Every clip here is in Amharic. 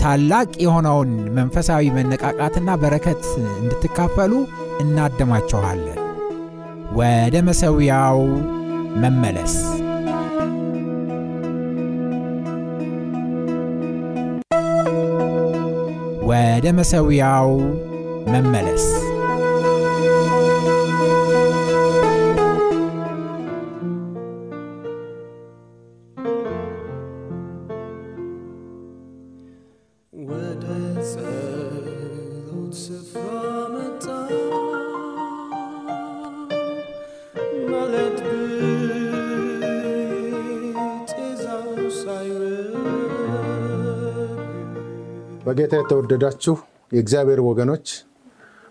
ታላቅ የሆነውን መንፈሳዊ መነቃቃትና በረከት እንድትካፈሉ እናደማችኋለን። ወደ መሠዊያው መመለስ ወደ መሠዊያው መመለስ በጌታ የተወደዳችሁ የእግዚአብሔር ወገኖች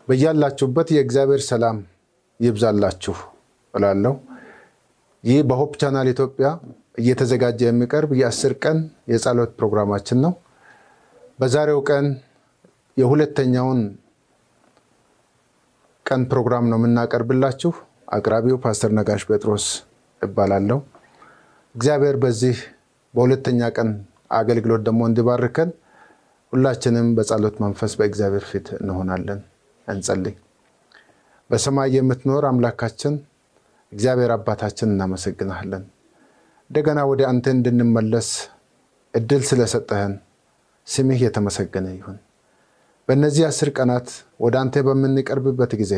በያላችሁበት የእግዚአብሔር ሰላም ይብዛላችሁ እላለሁ። ይህ በ Hope Channel ኢትዮጵያ እየተዘጋጀ የሚቀርብ የአስር ቀን የጸሎት ፕሮግራማችን ነው። በዛሬው ቀን የሁለተኛውን ቀን ፕሮግራም ነው የምናቀርብላችሁ። አቅራቢው ፓስተር ነጋሽ ጴጥሮስ እባላለሁ። እግዚአብሔር በዚህ በሁለተኛ ቀን አገልግሎት ደግሞ እንዲባርከን ሁላችንም በጸሎት መንፈስ በእግዚአብሔር ፊት እንሆናለን። እንጸልይ። በሰማይ የምትኖር አምላካችን እግዚአብሔር አባታችን እናመሰግናለን። እንደገና ወደ አንተ እንድንመለስ እድል ስለሰጠህን ስምህ የተመሰገነ ይሁን። በእነዚህ አስር ቀናት ወደ አንተ በምንቀርብበት ጊዜ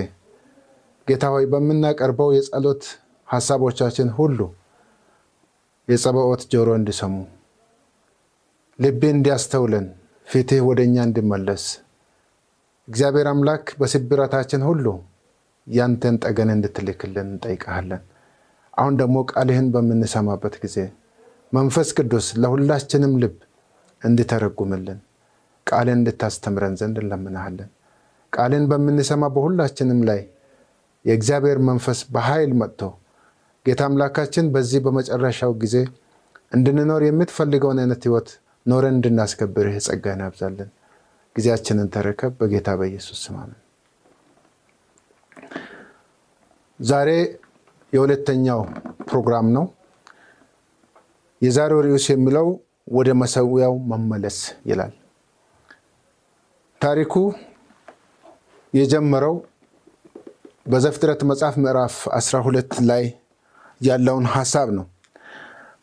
ጌታ ሆይ በምናቀርበው የጸሎት ሀሳቦቻችን ሁሉ የጸባኦት ጆሮ እንዲሰሙ ልቤ እንዲያስተውለን ፊትህ ወደ እኛ እንዲመለስ እግዚአብሔር አምላክ በስብራታችን ሁሉ ያንተን ጠገን እንድትልክልን እንጠይቀሃለን። አሁን ደግሞ ቃልህን በምንሰማበት ጊዜ መንፈስ ቅዱስ ለሁላችንም ልብ እንድተረጉምልን ቃልን እንድታስተምረን ዘንድ እንለምናሃለን። ቃልን በምንሰማ በሁላችንም ላይ የእግዚአብሔር መንፈስ በኃይል መጥቶ ጌታ አምላካችን በዚህ በመጨረሻው ጊዜ እንድንኖር የምትፈልገውን አይነት ህይወት ኖረን እንድናስከብርህ ጸጋህን ያብዛልን። ጊዜያችንን ተረከብ። በጌታ በኢየሱስ አሜን። ዛሬ የሁለተኛው ፕሮግራም ነው። የዛሬው ርዕስ የሚለው ወደ መሠዊያው መመለስ ይላል። ታሪኩ የጀመረው በዘፍጥረት መጽሐፍ ምዕራፍ 12 ላይ ያለውን ሀሳብ ነው።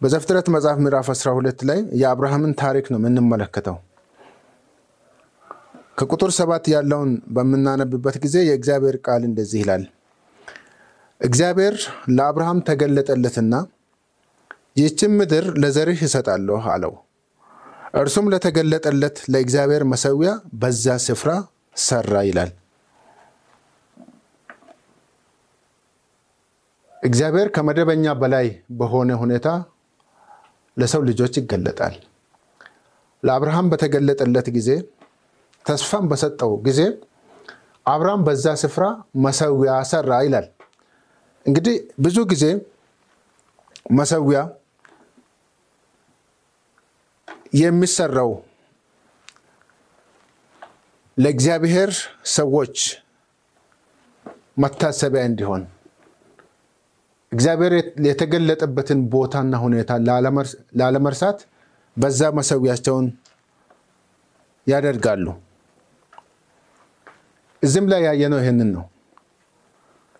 በዘፍጥረት መጽሐፍ ምዕራፍ 12 ላይ የአብርሃምን ታሪክ ነው የምንመለከተው። ከቁጥር ሰባት ያለውን በምናነብበት ጊዜ የእግዚአብሔር ቃል እንደዚህ ይላል። እግዚአብሔር ለአብርሃም ተገለጠለትና ይህችን ምድር ለዘርህ እሰጣለሁ አለው። እርሱም ለተገለጠለት ለእግዚአብሔር መሠዊያ በዛ ስፍራ ሰራ ይላል። እግዚአብሔር ከመደበኛ በላይ በሆነ ሁኔታ ለሰው ልጆች ይገለጣል። ለአብርሃም በተገለጠለት ጊዜ ተስፋም በሰጠው ጊዜ አብርሃም በዛ ስፍራ መሠዊያ ሰራ ይላል። እንግዲህ ብዙ ጊዜ መሠዊያ የሚሰራው ለእግዚአብሔር ሰዎች መታሰቢያ እንዲሆን እግዚአብሔር የተገለጠበትን ቦታና ሁኔታ ላለመርሳት በዛ መሠዊያቸውን ያደርጋሉ። እዚህም ላይ ያየነው ይህንን ነው።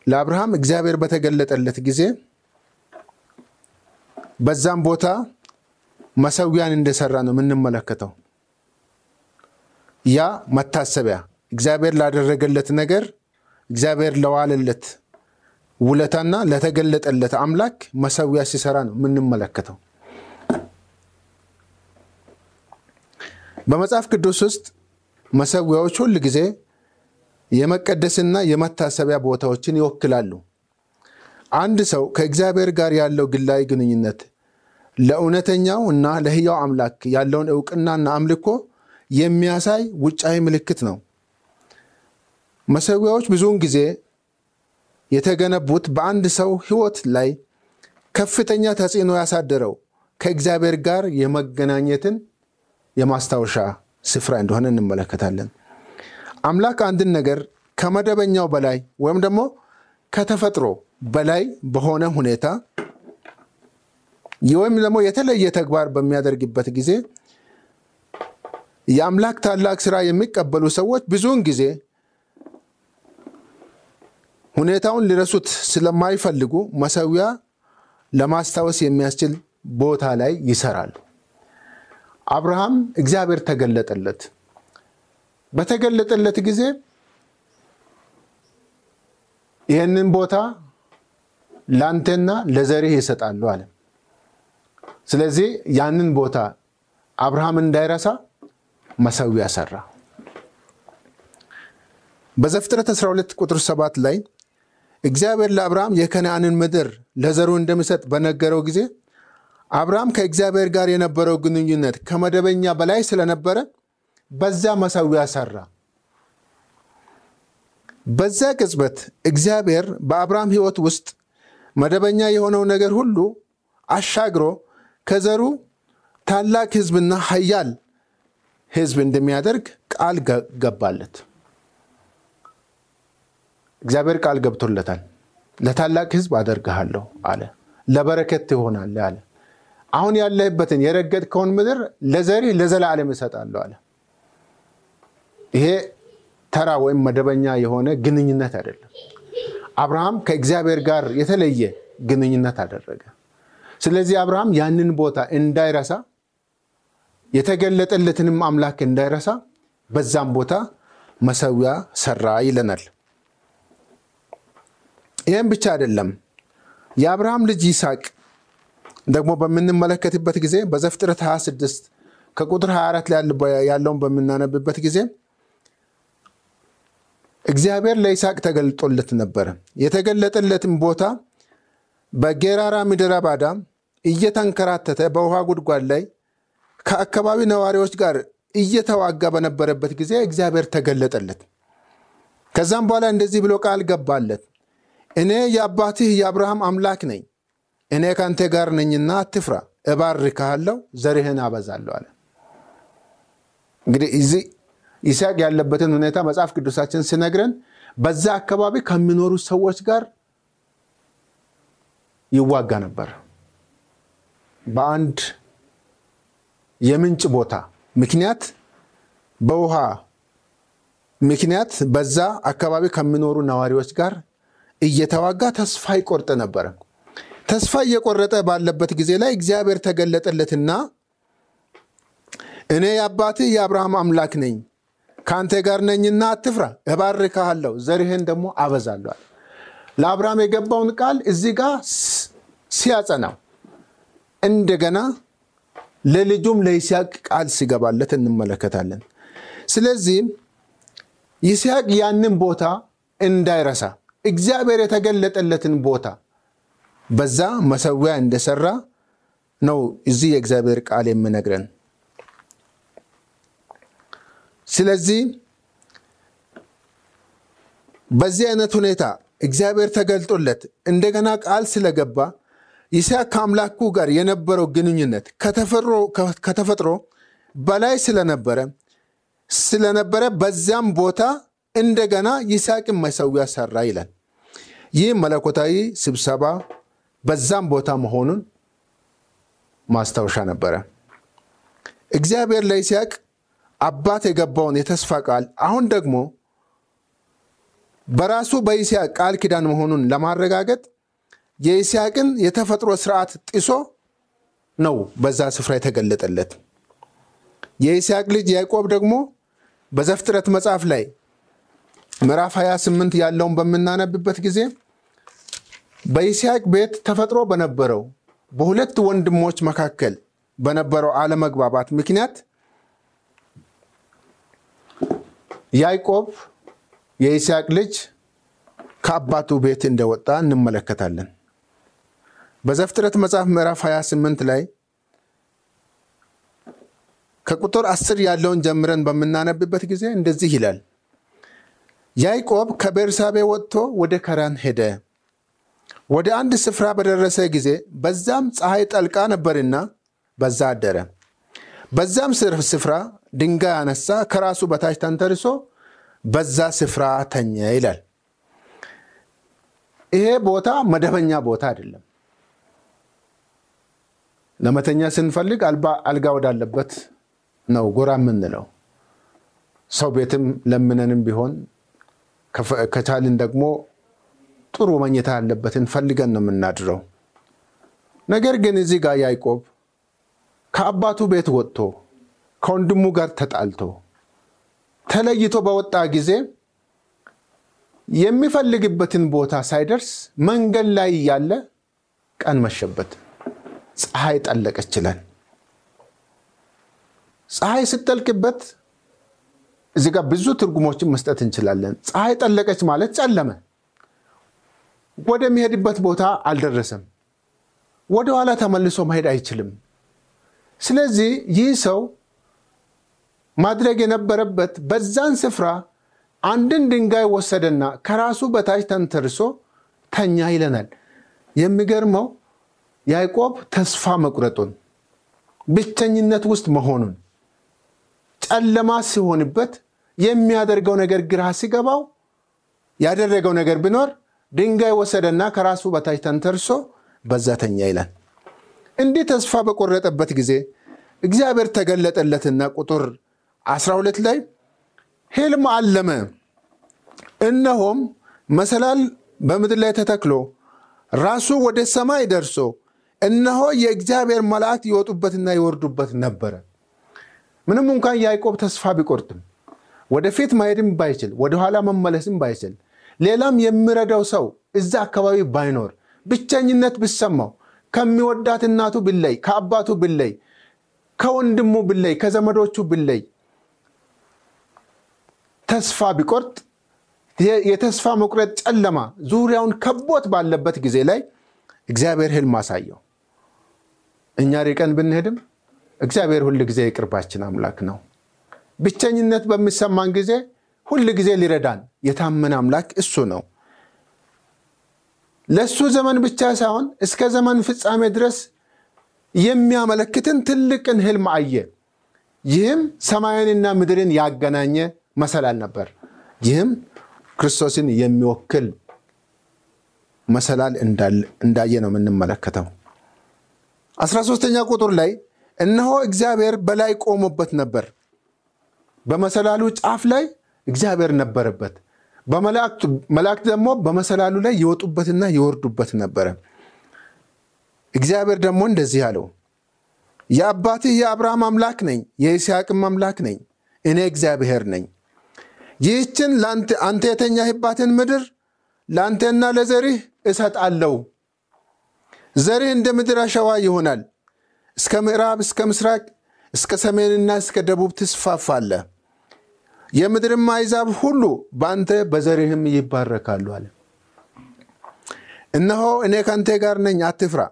ለአብርሃም እግዚአብሔር በተገለጠለት ጊዜ በዛም ቦታ መሠዊያን እንደሰራ ነው የምንመለከተው። ያ መታሰቢያ እግዚአብሔር ላደረገለት ነገር እግዚአብሔር ለዋለለት ውለታና ለተገለጠለት አምላክ መሰዊያ ሲሰራ ነው የምንመለከተው። በመጽሐፍ ቅዱስ ውስጥ መሰዊያዎች ሁል ጊዜ የመቀደስና የመታሰቢያ ቦታዎችን ይወክላሉ። አንድ ሰው ከእግዚአብሔር ጋር ያለው ግላዊ ግንኙነት ለእውነተኛው እና ለሕያው አምላክ ያለውን እውቅናና አምልኮ የሚያሳይ ውጫዊ ምልክት ነው። መሰዊያዎች ብዙውን ጊዜ የተገነቡት በአንድ ሰው ሕይወት ላይ ከፍተኛ ተጽዕኖ ያሳደረው ከእግዚአብሔር ጋር የመገናኘትን የማስታወሻ ስፍራ እንደሆነ እንመለከታለን። አምላክ አንድን ነገር ከመደበኛው በላይ ወይም ደግሞ ከተፈጥሮ በላይ በሆነ ሁኔታ ወይም ደግሞ የተለየ ተግባር በሚያደርግበት ጊዜ የአምላክ ታላቅ ስራ የሚቀበሉ ሰዎች ብዙውን ጊዜ ሁኔታውን ሊረሱት ስለማይፈልጉ መሰዊያ ለማስታወስ የሚያስችል ቦታ ላይ ይሰራሉ። አብርሃም እግዚአብሔር ተገለጠለት። በተገለጠለት ጊዜ ይህንን ቦታ ለአንተና ለዘርህ ይሰጣሉ አለ። ስለዚህ ያንን ቦታ አብርሃም እንዳይረሳ መሰዊያ ሰራ። በዘፍጥረት 12 ቁጥር 7 ላይ እግዚአብሔር ለአብርሃም የከነአንን ምድር ለዘሩ እንደሚሰጥ በነገረው ጊዜ አብርሃም ከእግዚአብሔር ጋር የነበረው ግንኙነት ከመደበኛ በላይ ስለነበረ በዛ መሰዊያ ሰራ። በዛ ቅጽበት እግዚአብሔር በአብርሃም ሕይወት ውስጥ መደበኛ የሆነው ነገር ሁሉ አሻግሮ ከዘሩ ታላቅ ሕዝብና ኃያል ሕዝብ እንደሚያደርግ ቃል ገባለት። እግዚአብሔር ቃል ገብቶለታል። ለታላቅ ሕዝብ አደርግሃለሁ አለ። ለበረከት ትሆናለህ አለ። አሁን ያለህበትን የረገጥከውን ምድር ለዘሪህ ለዘላለም እሰጣለሁ አለ። ይሄ ተራ ወይም መደበኛ የሆነ ግንኙነት አይደለም። አብርሃም ከእግዚአብሔር ጋር የተለየ ግንኙነት አደረገ። ስለዚህ አብርሃም ያንን ቦታ እንዳይረሳ የተገለጠለትንም አምላክ እንዳይረሳ በዛም ቦታ መሰዊያ ሰራ ይለናል። ይህም ብቻ አይደለም። የአብርሃም ልጅ ይስሐቅ ደግሞ በምንመለከትበት ጊዜ በዘፍጥረት 26 ከቁጥር 24 ላይ ያለውን በምናነብበት ጊዜ እግዚአብሔር ለይስሐቅ ተገልጦለት ነበረ። የተገለጠለትም ቦታ በጌራራ ምድረ ባዳ እየተንከራተተ በውሃ ጉድጓድ ላይ ከአካባቢ ነዋሪዎች ጋር እየተዋጋ በነበረበት ጊዜ እግዚአብሔር ተገለጠለት። ከዛም በኋላ እንደዚህ ብሎ ቃል ገባለት፣ እኔ የአባትህ የአብርሃም አምላክ ነኝ፣ እኔ ከአንተ ጋር ነኝና አትፍራ፣ እባርክሃለሁ፣ ዘርህን አበዛለሁ አለ። እንግዲህ እዚህ ይስሐቅ ያለበትን ሁኔታ መጽሐፍ ቅዱሳችን ሲነግረን በዛ አካባቢ ከሚኖሩ ሰዎች ጋር ይዋጋ ነበር። በአንድ የምንጭ ቦታ ምክንያት በውሃ ምክንያት በዛ አካባቢ ከሚኖሩ ነዋሪዎች ጋር እየተዋጋ ተስፋ ይቆርጥ ነበረ። ተስፋ እየቆረጠ ባለበት ጊዜ ላይ እግዚአብሔር ተገለጠለትና እኔ የአባትህ የአብርሃም አምላክ ነኝ ከአንተ ጋር ነኝና አትፍራ፣ እባርክሃለሁ፣ ዘርህን ደግሞ አበዛለሁ። ለአብርሃም የገባውን ቃል እዚህ ጋር ሲያጸናው እንደገና ለልጁም ለይስሐቅ ቃል ሲገባለት እንመለከታለን። ስለዚህም ይስሐቅ ያንን ቦታ እንዳይረሳ እግዚአብሔር የተገለጠለትን ቦታ በዛ መሰዊያ እንደሰራ ነው እዚህ የእግዚአብሔር ቃል የምነግረን። ስለዚህ በዚህ አይነት ሁኔታ እግዚአብሔር ተገልጦለት እንደገና ቃል ስለገባ ይስሐቅ ከአምላኩ ጋር የነበረው ግንኙነት ከተፈጥሮ በላይ ስለነበረ ስለነበረ በዚያም ቦታ እንደገና ይስሐቅን መሰዊያ ሰራ ይላል። ይህ መለኮታዊ ስብሰባ በዛም ቦታ መሆኑን ማስታወሻ ነበረ። እግዚአብሔር ለይስሐቅ አባት የገባውን የተስፋ ቃል አሁን ደግሞ በራሱ በይስሐቅ ቃል ኪዳን መሆኑን ለማረጋገጥ የይስሐቅን የተፈጥሮ ስርዓት ጥሶ ነው በዛ ስፍራ የተገለጠለት። የይስሐቅ ልጅ ያዕቆብ ደግሞ በዘፍጥረት መጽሐፍ ላይ ምዕራፍ 28 ያለውን በምናነብበት ጊዜ በይስሐቅ ቤት ተፈጥሮ በነበረው በሁለት ወንድሞች መካከል በነበረው አለመግባባት ምክንያት ያዕቆብ የይስሐቅ ልጅ ከአባቱ ቤት እንደወጣ እንመለከታለን። በዘፍጥረት መጽሐፍ ምዕራፍ 28 ላይ ከቁጥር 10 ያለውን ጀምረን በምናነብበት ጊዜ እንደዚህ ይላል። ያዕቆብ ከቤርሳቤ ወጥቶ ወደ ከራን ሄደ። ወደ አንድ ስፍራ በደረሰ ጊዜ በዛም ፀሐይ ጠልቃ ነበርና በዛ አደረ። በዛም ስፍራ ድንጋይ አነሳ፣ ከራሱ በታች ተንተርሶ በዛ ስፍራ ተኘ ይላል። ይሄ ቦታ መደበኛ ቦታ አይደለም። ለመተኛ ስንፈልግ አልጋ ወዳለበት ነው ጎራ የምንለው። ሰው ቤትም ለምነንም ቢሆን ከቻልን ደግሞ ጥሩ መኝታ ያለበትን ፈልገን ነው የምናድረው። ነገር ግን እዚህ ጋር ያዕቆብ ከአባቱ ቤት ወጥቶ ከወንድሙ ጋር ተጣልቶ ተለይቶ በወጣ ጊዜ የሚፈልግበትን ቦታ ሳይደርስ መንገድ ላይ እያለ ቀን መሸበት፣ ፀሐይ ጠለቀች ይላል። ፀሐይ ስትጠልቅበት እዚህ ጋር ብዙ ትርጉሞችን መስጠት እንችላለን። ፀሐይ ጠለቀች ማለት ጨለመ። ወደሚሄድበት ቦታ አልደረሰም። ወደኋላ ተመልሶ መሄድ አይችልም። ስለዚህ ይህ ሰው ማድረግ የነበረበት በዛን ስፍራ አንድን ድንጋይ ወሰደና ከራሱ በታች ተንተርሶ ተኛ ይለናል። የሚገርመው ያዕቆብ ተስፋ መቁረጡን፣ ብቸኝነት ውስጥ መሆኑን፣ ጨለማ ሲሆንበት የሚያደርገው ነገር ግራ ሲገባው ያደረገው ነገር ቢኖር ድንጋይ ወሰደና ከራሱ በታች ተንተርሶ በዛ ተኛ ይላል። እንዲህ ተስፋ በቆረጠበት ጊዜ እግዚአብሔር ተገለጠለትና ቁጥር 12 ላይ ሕልም አለመ። እነሆም መሰላል በምድር ላይ ተተክሎ ራሱ ወደ ሰማይ ደርሶ እነሆ የእግዚአብሔር መላእክት ይወጡበትና ይወርዱበት ነበረ። ምንም እንኳን ያዕቆብ ተስፋ ቢቆርጥም ወደፊት መሄድም ባይችል ወደኋላ መመለስም ባይችል ሌላም የሚረዳው ሰው እዛ አካባቢ ባይኖር ብቸኝነት ብሰማው ከሚወዳት እናቱ ብለይ፣ ከአባቱ ብለይ፣ ከወንድሙ ብለይ፣ ከዘመዶቹ ብለይ ተስፋ ቢቆርጥ የተስፋ መቁረጥ ጨለማ ዙሪያውን ከቦት ባለበት ጊዜ ላይ እግዚአብሔር ሕልም አሳየው። እኛ ርቀን ብንሄድም እግዚአብሔር ሁል ጊዜ የቅርባችን አምላክ ነው። ብቸኝነት በሚሰማን ጊዜ ሁል ጊዜ ሊረዳን የታመነ አምላክ እሱ ነው። ለእሱ ዘመን ብቻ ሳይሆን እስከ ዘመን ፍጻሜ ድረስ የሚያመለክትን ትልቅን ሕልም አየ። ይህም ሰማይንና ምድርን ያገናኘ መሰላል ነበር። ይህም ክርስቶስን የሚወክል መሰላል እንዳየ ነው የምንመለከተው። አስራ ሦስተኛ ቁጥር ላይ እነሆ እግዚአብሔር በላይ ቆሞበት ነበር። በመሰላሉ ጫፍ ላይ እግዚአብሔር ነበረበት። መላእክት ደግሞ በመሰላሉ ላይ ይወጡበትና ይወርዱበት ነበረ። እግዚአብሔር ደግሞ እንደዚህ አለው፣ የአባትህ የአብርሃም አምላክ ነኝ፣ የይስሐቅም አምላክ ነኝ። እኔ እግዚአብሔር ነኝ። ይህችን አንተ የተኛህባትን ምድር ለአንተና ለዘርህ እሰጣለሁ። ዘርህ እንደ ምድር አሸዋ ይሆናል። እስከ ምዕራብ፣ እስከ ምስራቅ፣ እስከ ሰሜንና እስከ ደቡብ ትስፋፋለህ። የምድርም አሕዛብ ሁሉ በአንተ በዘርህም ይባረካሉ አለ። እነሆ እኔ ከአንተ ጋር ነኝ፣ አትፍራ።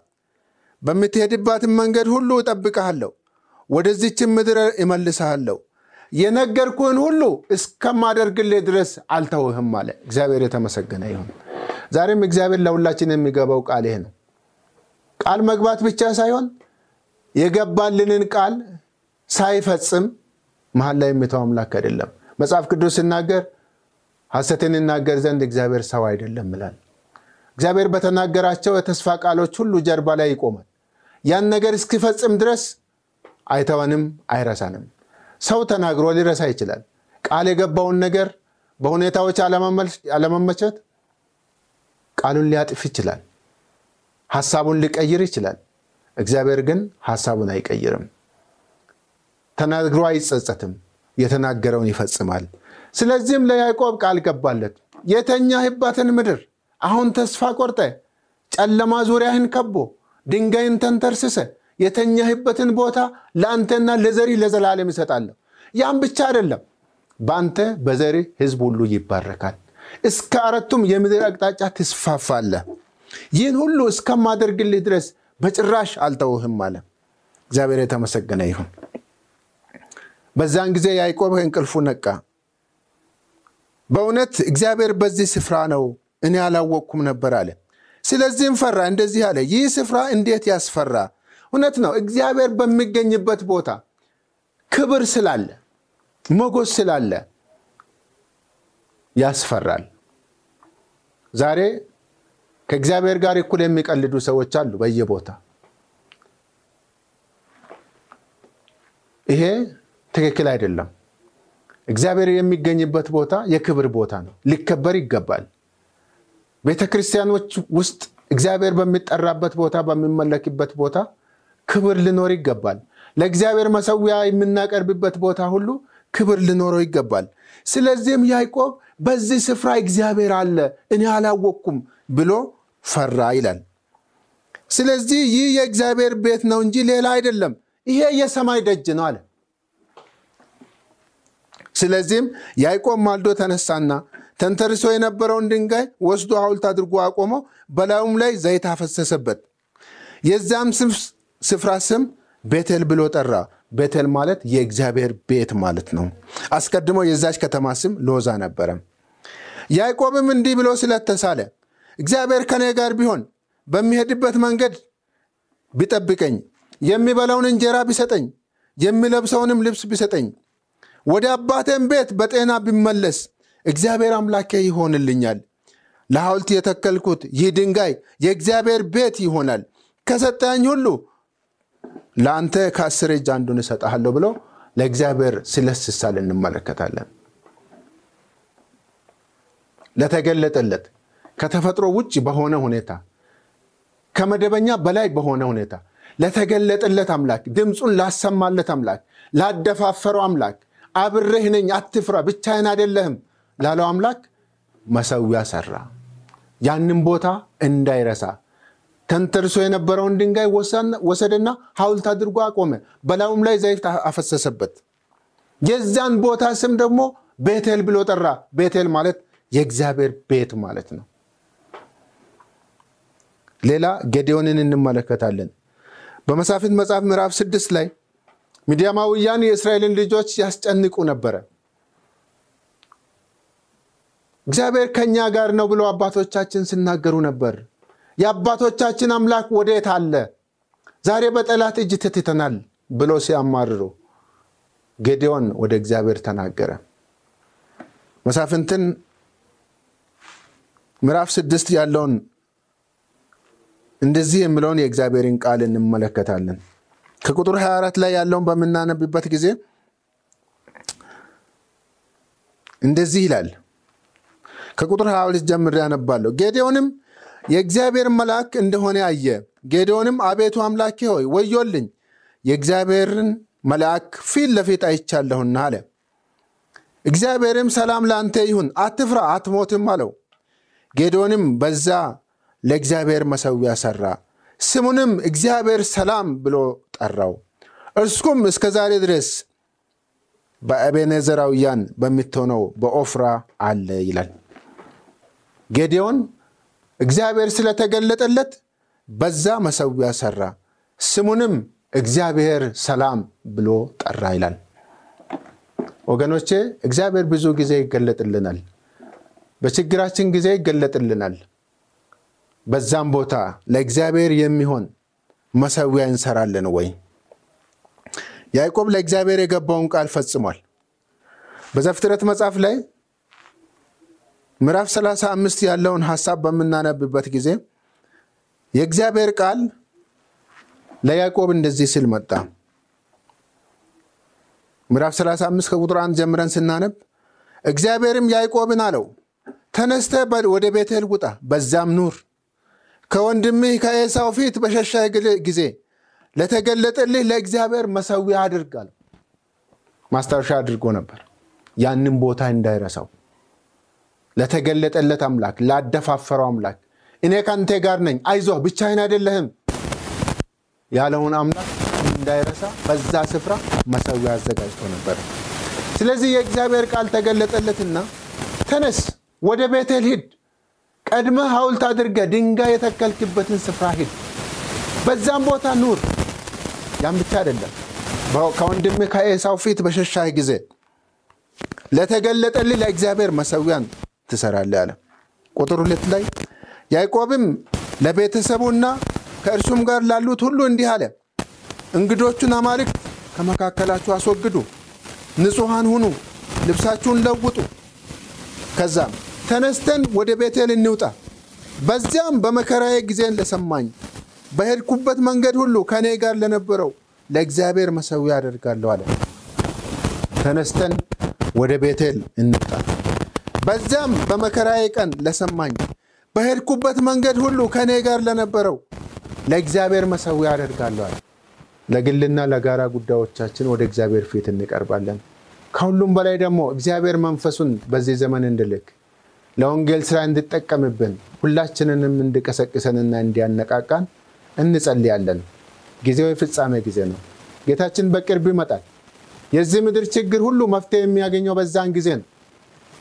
በምትሄድባትን መንገድ ሁሉ እጠብቅሃለሁ፣ ወደዚችን ምድር እመልስሃለሁ። የነገርኩህን ሁሉ እስከማደርግልህ ድረስ አልተውህም አለ። እግዚአብሔር የተመሰገነ ይሁን። ዛሬም እግዚአብሔር ለሁላችን የሚገባው ቃል ይሄ ነው። ቃል መግባት ብቻ ሳይሆን የገባልንን ቃል ሳይፈጽም መሀል ላይ የሚተው አምላክ አይደለም። መጽሐፍ ቅዱስ ሲናገር ሐሰትን ይናገር ዘንድ እግዚአብሔር ሰው አይደለም ይላል። እግዚአብሔር በተናገራቸው የተስፋ ቃሎች ሁሉ ጀርባ ላይ ይቆማል። ያን ነገር እስኪፈጽም ድረስ አይተወንም፣ አይረሳንም። ሰው ተናግሮ ሊረሳ ይችላል። ቃል የገባውን ነገር በሁኔታዎች አለመመቸት ቃሉን ሊያጥፍ ይችላል። ሐሳቡን ሊቀይር ይችላል። እግዚአብሔር ግን ሐሳቡን አይቀይርም። ተናግሮ አይጸጸትም። የተናገረውን ይፈጽማል። ስለዚህም ለያዕቆብ ቃል ገባለት። የተኛህባትን ምድር አሁን ተስፋ ቆርጠ ጨለማ ዙሪያህን ከቦ ድንጋይን ተንተርስሰ የተኛህበትን ቦታ ለአንተና ለዘሪህ ለዘላለም ይሰጣለሁ። ያም ብቻ አይደለም፣ በአንተ በዘሪህ ህዝብ ሁሉ ይባረካል። እስከ አራቱም የምድር አቅጣጫ ትስፋፋለህ። ይህን ሁሉ እስከማደርግልህ ድረስ በጭራሽ አልተውህም አለ። እግዚአብሔር የተመሰገነ ይሁን። በዛን ጊዜ ያዕቆብ እንቅልፉ ነቃ። በእውነት እግዚአብሔር በዚህ ስፍራ ነው፣ እኔ አላወቅኩም ነበር አለ። ስለዚህም ፈራ፣ እንደዚህ አለ፣ ይህ ስፍራ እንዴት ያስፈራ! እውነት ነው። እግዚአብሔር በሚገኝበት ቦታ ክብር ስላለ ሞገስ ስላለ ያስፈራል። ዛሬ ከእግዚአብሔር ጋር እኩል የሚቀልዱ ሰዎች አሉ በየቦታ። ይሄ ትክክል አይደለም። እግዚአብሔር የሚገኝበት ቦታ የክብር ቦታ ነው፣ ሊከበር ይገባል። ቤተ ክርስቲያኖች ውስጥ እግዚአብሔር በሚጠራበት ቦታ፣ በሚመለክበት ቦታ ክብር ሊኖር ይገባል። ለእግዚአብሔር መሰዊያ የምናቀርብበት ቦታ ሁሉ ክብር ሊኖረው ይገባል። ስለዚህም ያዕቆብ በዚህ ስፍራ እግዚአብሔር አለ እኔ አላወቅኩም ብሎ ፈራ ይላል። ስለዚህ ይህ የእግዚአብሔር ቤት ነው እንጂ ሌላ አይደለም፣ ይሄ የሰማይ ደጅ ነው አለ። ስለዚህም ያዕቆብ ማልዶ ተነሳና ተንተርሶ የነበረውን ድንጋይ ወስዶ ሐውልት አድርጎ አቆመው፣ በላዩም ላይ ዘይት አፈሰሰበት። የዛም ስፍራ ስም ቤቴል ብሎ ጠራ። ቤቴል ማለት የእግዚአብሔር ቤት ማለት ነው። አስቀድሞ የዛች ከተማ ስም ሎዛ ነበረ። ያዕቆብም እንዲህ ብሎ ስለተሳለ እግዚአብሔር ከኔ ጋር ቢሆን በሚሄድበት መንገድ ቢጠብቀኝ፣ የሚበላውን እንጀራ ቢሰጠኝ፣ የሚለብሰውንም ልብስ ቢሰጠኝ፣ ወደ አባቴም ቤት በጤና ቢመለስ እግዚአብሔር አምላኬ ይሆንልኛል። ለሐውልት የተከልኩት ይህ ድንጋይ የእግዚአብሔር ቤት ይሆናል። ከሰጠኝ ሁሉ ለአንተ ከአስር እጅ አንዱን እሰጥሃለሁ ብሎ ለእግዚአብሔር ስለስሳል እንመለከታለን። ለተገለጠለት ከተፈጥሮ ውጭ በሆነ ሁኔታ ከመደበኛ በላይ በሆነ ሁኔታ ለተገለጠለት አምላክ ድምፁን ላሰማለት አምላክ ላደፋፈረው አምላክ አብሬህ ነኝ አትፍራ ብቻዬን አይደለህም ላለው አምላክ መሰዊያ ሰራ። ያንን ቦታ እንዳይረሳ ተንተርሶ የነበረውን ድንጋይ ወሰደና ሐውልት አድርጎ አቆመ። በላዩም ላይ ዘይት አፈሰሰበት። የዛን ቦታ ስም ደግሞ ቤቴል ብሎ ጠራ። ቤቴል ማለት የእግዚአብሔር ቤት ማለት ነው። ሌላ ጌዴዎንን እንመለከታለን። በመሳፍንት መጽሐፍ ምዕራፍ ስድስት ላይ ሚዲያማውያን የእስራኤልን ልጆች ያስጨንቁ ነበረ። እግዚአብሔር ከእኛ ጋር ነው ብሎ አባቶቻችን ሲናገሩ ነበር። የአባቶቻችን አምላክ ወዴት አለ? ዛሬ በጠላት እጅ ትትተናል ብሎ ሲያማርሩ ጌዴዎን ወደ እግዚአብሔር ተናገረ። መሳፍንትን ምዕራፍ ስድስት ያለውን እንደዚህ የሚለውን የእግዚአብሔርን ቃል እንመለከታለን። ከቁጥር 24 ላይ ያለውን በምናነብበት ጊዜ እንደዚህ ይላል። ከቁጥር 22 ጀምሬ ያነባለሁ። ጌዴዎንም የእግዚአብሔር መልአክ እንደሆነ አየ። ጌዴዎንም አቤቱ አምላኬ ሆይ ወዮልኝ፣ የእግዚአብሔርን መልአክ ፊት ለፊት አይቻለሁና አለ። እግዚአብሔርም ሰላም ለአንተ ይሁን፣ አትፍራ፣ አትሞትም አለው። ጌዴዎንም በዛ ለእግዚአብሔር መሰዊያ ሰራ፣ ስሙንም እግዚአብሔር ሰላም ብሎ ጠራው። እርሱም እስከ ዛሬ ድረስ በአቤኔዘራውያን በምትሆነው በኦፍራ አለ ይላል። ጌዴዎን እግዚአብሔር ስለተገለጠለት በዛ መሰዊያ ሰራ፣ ስሙንም እግዚአብሔር ሰላም ብሎ ጠራ ይላል። ወገኖቼ እግዚአብሔር ብዙ ጊዜ ይገለጥልናል። በችግራችን ጊዜ ይገለጥልናል። በዛም ቦታ ለእግዚአብሔር የሚሆን መሰዊያ እንሰራለን ወይ? ያዕቆብ ለእግዚአብሔር የገባውን ቃል ፈጽሟል። በዘፍጥረት መጽሐፍ ላይ ምዕራፍ 35 ያለውን ሐሳብ በምናነብበት ጊዜ የእግዚአብሔር ቃል ለያዕቆብ እንደዚህ ሲል መጣ። ምዕራፍ 35 ከቁጥር 1 ጀምረን ስናነብ እግዚአብሔርም ያዕቆብን አለው ተነስተ ወደ ቤቴል ውጣ፣ በዛም ኑር። ከወንድምህ ከኤሳው ፊት በሸሻ ጊዜ ለተገለጠልህ ለእግዚአብሔር መሰዊያ አድርግ አለው። ማስታወሻ አድርጎ ነበር፣ ያንም ቦታ እንዳይረሳው ለተገለጠለት አምላክ ላደፋፈረው አምላክ እኔ ከአንተ ጋር ነኝ፣ አይዞህ ብቻህን አይደለህም ያለውን አምላክ እንዳይረሳ በዛ ስፍራ መሰዊያ አዘጋጅቶ ነበረ። ስለዚህ የእግዚአብሔር ቃል ተገለጠለትና ተነስ፣ ወደ ቤቴል ሂድ፣ ቀድመህ ሐውልት አድርገህ ድንጋይ የተከልክበትን ስፍራ ሂድ፣ በዛም ቦታ ኑር። ያም ብቻ አይደለም፣ ከወንድምህ ከኤሳው ፊት በሸሻህ ጊዜ ለተገለጠልህ ለእግዚአብሔር መሰዊያን ትሰራለህ አለ። ቁጥር ሁለት ላይ ያዕቆብም ለቤተሰቡና ከእርሱም ጋር ላሉት ሁሉ እንዲህ አለ፣ እንግዶቹን አማልክት ከመካከላችሁ አስወግዱ፣ ንጹሐን ሁኑ፣ ልብሳችሁን ለውጡ። ከዛም ተነስተን ወደ ቤቴል እንውጣ፣ በዚያም በመከራዬ ጊዜን ለሰማኝ በሄድኩበት መንገድ ሁሉ ከእኔ ጋር ለነበረው ለእግዚአብሔር መሰዊያ አደርጋለሁ አለ። ተነስተን ወደ ቤቴል እንውጣ፣ በዚያም በመከራዬ ቀን ለሰማኝ በሄድኩበት መንገድ ሁሉ ከእኔ ጋር ለነበረው ለእግዚአብሔር መሰዊያ አደርጋለሁ አለ። ለግልና ለጋራ ጉዳዮቻችን ወደ እግዚአብሔር ፊት እንቀርባለን። ከሁሉም በላይ ደግሞ እግዚአብሔር መንፈሱን በዚህ ዘመን እንድልክ ለወንጌል ስራ እንድጠቀምብን ሁላችንንም እንዲቀሰቅሰንና እንዲያነቃቃን እንጸልያለን። ጊዜው የፍጻሜ ጊዜ ነው። ጌታችን በቅርብ ይመጣል። የዚህ ምድር ችግር ሁሉ መፍትሄ የሚያገኘው በዛን ጊዜ ነው።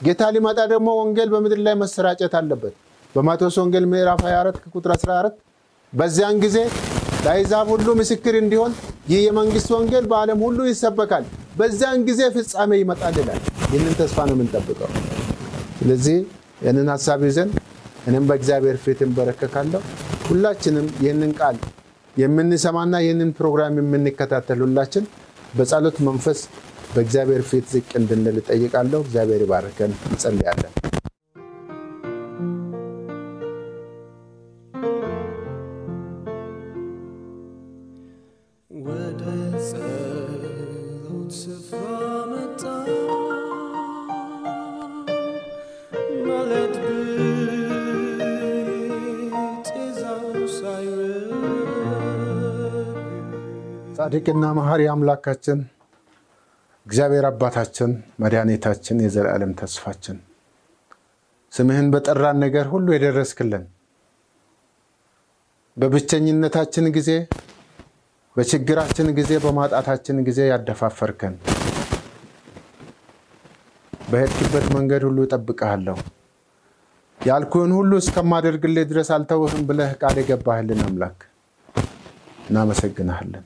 ጌታ ሊመጣ ደግሞ ወንጌል በምድር ላይ መሰራጨት አለበት። በማቴዎስ ወንጌል ምዕራፍ 24 ቁጥር 14 በዚያን ጊዜ ለአሕዛብ ሁሉ ምስክር እንዲሆን ይህ የመንግስት ወንጌል በዓለም ሁሉ ይሰበካል፣ በዚያን ጊዜ ፍጻሜ ይመጣል ይላል። ይህንን ተስፋ ነው የምንጠብቀው። ስለዚህ ይህንን ሀሳብ ይዘን እኔም በእግዚአብሔር ፊት እንበረከካለሁ። ሁላችንም ይህንን ቃል የምንሰማና ይህንን ፕሮግራም የምንከታተል ሁላችን በጸሎት መንፈስ በእግዚአብሔር ፊት ዝቅ እንድንል እጠይቃለሁ። እግዚአብሔር ይባርከን። እንጸልያለን። ጻድቅና መሐሪ አምላካችን እግዚአብሔር አባታችን መድኃኒታችን የዘላለም ተስፋችን ስምህን በጠራን ነገር ሁሉ የደረስክልን በብቸኝነታችን ጊዜ በችግራችን ጊዜ በማጣታችን ጊዜ ያደፋፈርከን በሄድክበት መንገድ ሁሉ እጠብቅሃለሁ። ያልኩህን ሁሉ እስከማደርግልህ ድረስ አልተውህም ብለህ ቃል የገባህልን አምላክ እናመሰግንሃለን።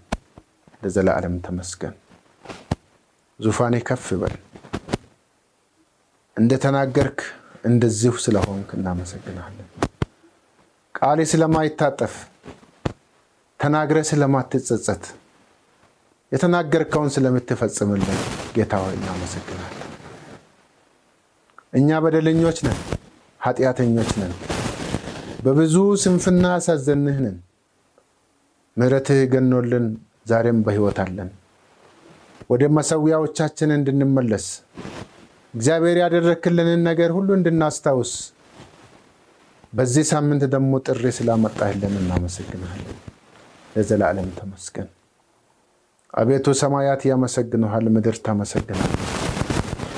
ለዘላለም ተመስገን። ዙፋኔ ከፍ በል። እንደተናገርክ እንደዚሁ ስለሆንክ እናመሰግናለን። ቃሌ ስለማይታጠፍ ተናግረ ስለማትጸጸት የተናገርከውን ስለምትፈጽምልን ጌታ ሆይ እናመሰግናለን። እኛ በደለኞች ነን፣ ኃጢአተኞች ነን፣ በብዙ ስንፍና ያሳዘንህ ነን። ምሕረትህ ገኖልን ዛሬም በሕይወት አለን። ወደ መሰዊያዎቻችን እንድንመለስ እግዚአብሔር ያደረክልንን ነገር ሁሉ እንድናስታውስ በዚህ ሳምንት ደግሞ ጥሪ ስላመጣህልን እናመሰግናለን። ለዘላለም ተመስገን። አቤቱ ሰማያት ያመሰግኑሃል፣ ምድር ታመሰግናል፣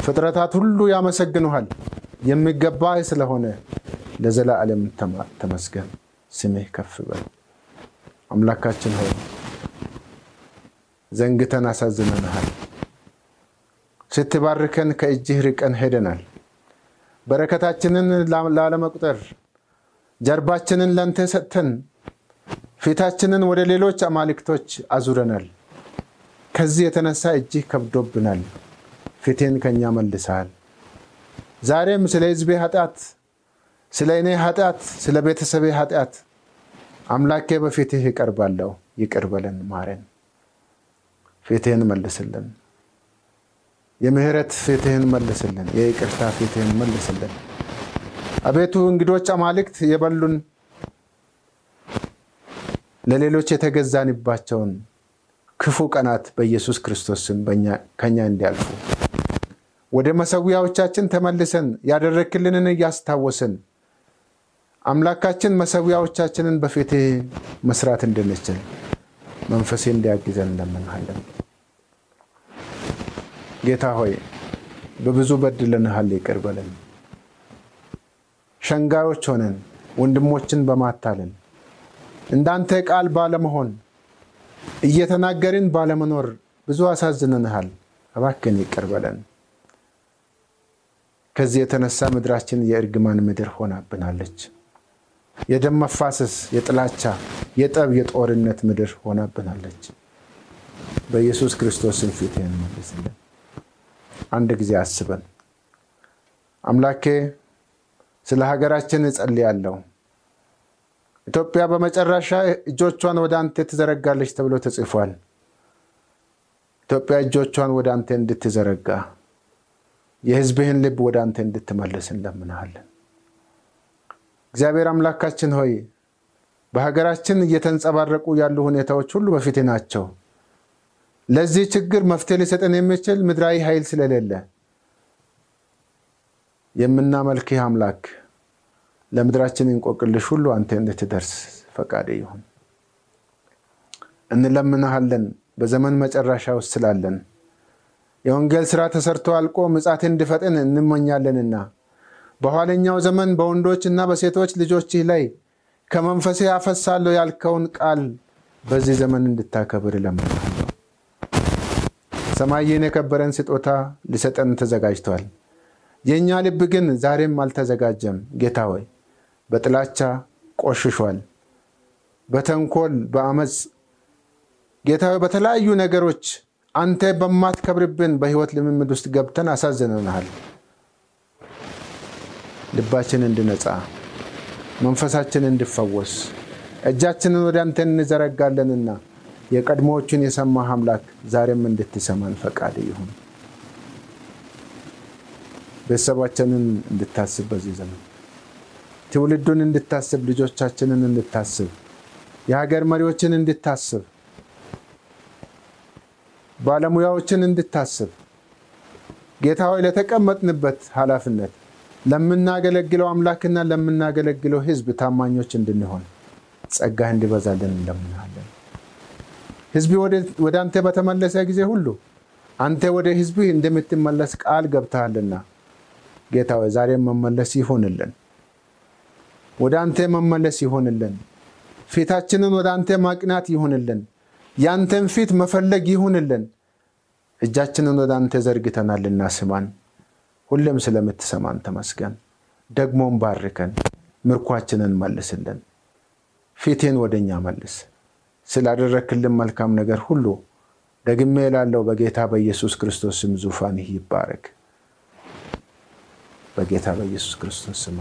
ፍጥረታት ሁሉ ያመሰግኑሃል። የሚገባህ ስለሆነ ለዘላለም ተመስገን። ስምህ ከፍ በል። አምላካችን ሆይ ዘንግተን አሳዝነንሃል። ስትባርከን ከእጅህ ርቀን ሄደናል። በረከታችንን ላለመቁጠር ጀርባችንን ለንተ ሰጥተን ፊታችንን ወደ ሌሎች አማልክቶች አዙረናል። ከዚህ የተነሳ እጅህ ከብዶብናል። ፊቴን ከኛ መልሰሃል። ዛሬም ስለ ሕዝቤ ኃጢአት፣ ስለ እኔ ኃጢአት፣ ስለ ቤተሰቤ ኃጢአት አምላኬ በፊትህ ይቀርባለሁ። ይቅር በለን፣ ማረን። ፊትህን መልስልን። የምህረት ፊትህን መልስልን። የይቅርታ ፊትህን መልስልን። አቤቱ እንግዶች አማልክት የበሉን ለሌሎች የተገዛንባቸውን ክፉ ቀናት በኢየሱስ ክርስቶስ ስም ከኛ እንዲያልፉ ወደ መሰዊያዎቻችን ተመልሰን ያደረክልንን እያስታወስን አምላካችን መሰዊያዎቻችንን በፊትህ መስራት እንድንችል መንፈሴ እንዲያግዘን እንለምንሃለን። ጌታ ሆይ በብዙ በድለንሃል፣ ይቅር በለን። ሸንጋዮች ሆነን ወንድሞችን በማታለል እንዳንተ ቃል ባለመሆን እየተናገርን ባለመኖር ብዙ አሳዝነንሃል። እባክን ይቅር በለን። ከዚህ የተነሳ ምድራችን የእርግማን ምድር ሆናብናለች። የደም መፋሰስ፣ የጥላቻ፣ የጠብ፣ የጦርነት ምድር ሆናብናለች። በኢየሱስ ክርስቶስን ፊት መልስልን። አንድ ጊዜ አስበን። አምላኬ ስለ ሀገራችን እጸልያለሁ። ኢትዮጵያ በመጨረሻ እጆቿን ወደ አንተ ትዘረጋለች ተብሎ ተጽፏል። ኢትዮጵያ እጆቿን ወደ አንተ እንድትዘረጋ የሕዝብህን ልብ ወደ አንተ እንድትመልስ እንለምንሃለን። እግዚአብሔር አምላካችን ሆይ በሀገራችን እየተንጸባረቁ ያሉ ሁኔታዎች ሁሉ በፊት ናቸው። ለዚህ ችግር መፍትሄ ሊሰጠን የሚችል ምድራዊ ኃይል ስለሌለ የምናመልክህ አምላክ ለምድራችን እንቆቅልሽ ሁሉ አንተ እንድትደርስ ፈቃድ ይሁን እንለምንሃለን። በዘመን መጨረሻ ውስጥ ስላለን የወንጌል ስራ ተሰርቶ አልቆ ምጻት እንዲፈጥን እንመኛለንና በኋለኛው ዘመን በወንዶች እና በሴቶች ልጆችህ ላይ ከመንፈሴ ያፈሳለሁ ያልከውን ቃል በዚህ ዘመን እንድታከብር እለምንሃለሁ። ሰማይ ይህን የከበረን ስጦታ ሊሰጠን ተዘጋጅቷል። የእኛ ልብ ግን ዛሬም አልተዘጋጀም። ጌታ ሆይ በጥላቻ ቆሽሿል። በተንኮል በአመፅ ጌታ ሆይ በተለያዩ ነገሮች አንተ በማትከብርብን በህይወት ልምምድ ውስጥ ገብተን አሳዝነናሃል። ልባችን እንድነጻ መንፈሳችን እንድፈወስ እጃችንን ወደ አንተ እንዘረጋለንና የቀድሞዎቹን የሰማህ አምላክ ዛሬም እንድትሰማን ፈቃድ ይሁን። ቤተሰባችንን እንድታስብ በዚህ ዘመን ትውልዱን እንድታስብ ልጆቻችንን እንድታስብ የሀገር መሪዎችን እንድታስብ ባለሙያዎችን እንድታስብ ጌታ ሆይ ለተቀመጥንበት ኃላፊነት ለምናገለግለው አምላክና ለምናገለግለው ሕዝብ ታማኞች እንድንሆን ጸጋህ እንዲበዛልን እንለምናለን። ሕዝብ ወደ አንተ በተመለሰ ጊዜ ሁሉ አንተ ወደ ሕዝብህ እንደምትመለስ ቃል ገብተሃልና ጌታ ሆይ ዛሬም መመለስ ይሆንልን፣ ወደ አንተ መመለስ ይሆንልን፣ ፊታችንን ወደ አንተ ማቅናት ይሆንልን፣ ያንተን ፊት መፈለግ ይሁንልን። እጃችንን ወደ አንተ ዘርግተናልና ስማን። ሁሌም ስለምትሰማን ተመስገን። ደግሞም ባርከን፣ ምርኳችንን መልስልን፣ ፊቴን ወደ እኛ መልስ። ስላደረክልን መልካም ነገር ሁሉ ደግሜ እላለሁ በጌታ በኢየሱስ ክርስቶስ ስም ዙፋንህ ይባረክ። በጌታ በኢየሱስ ክርስቶስ ስም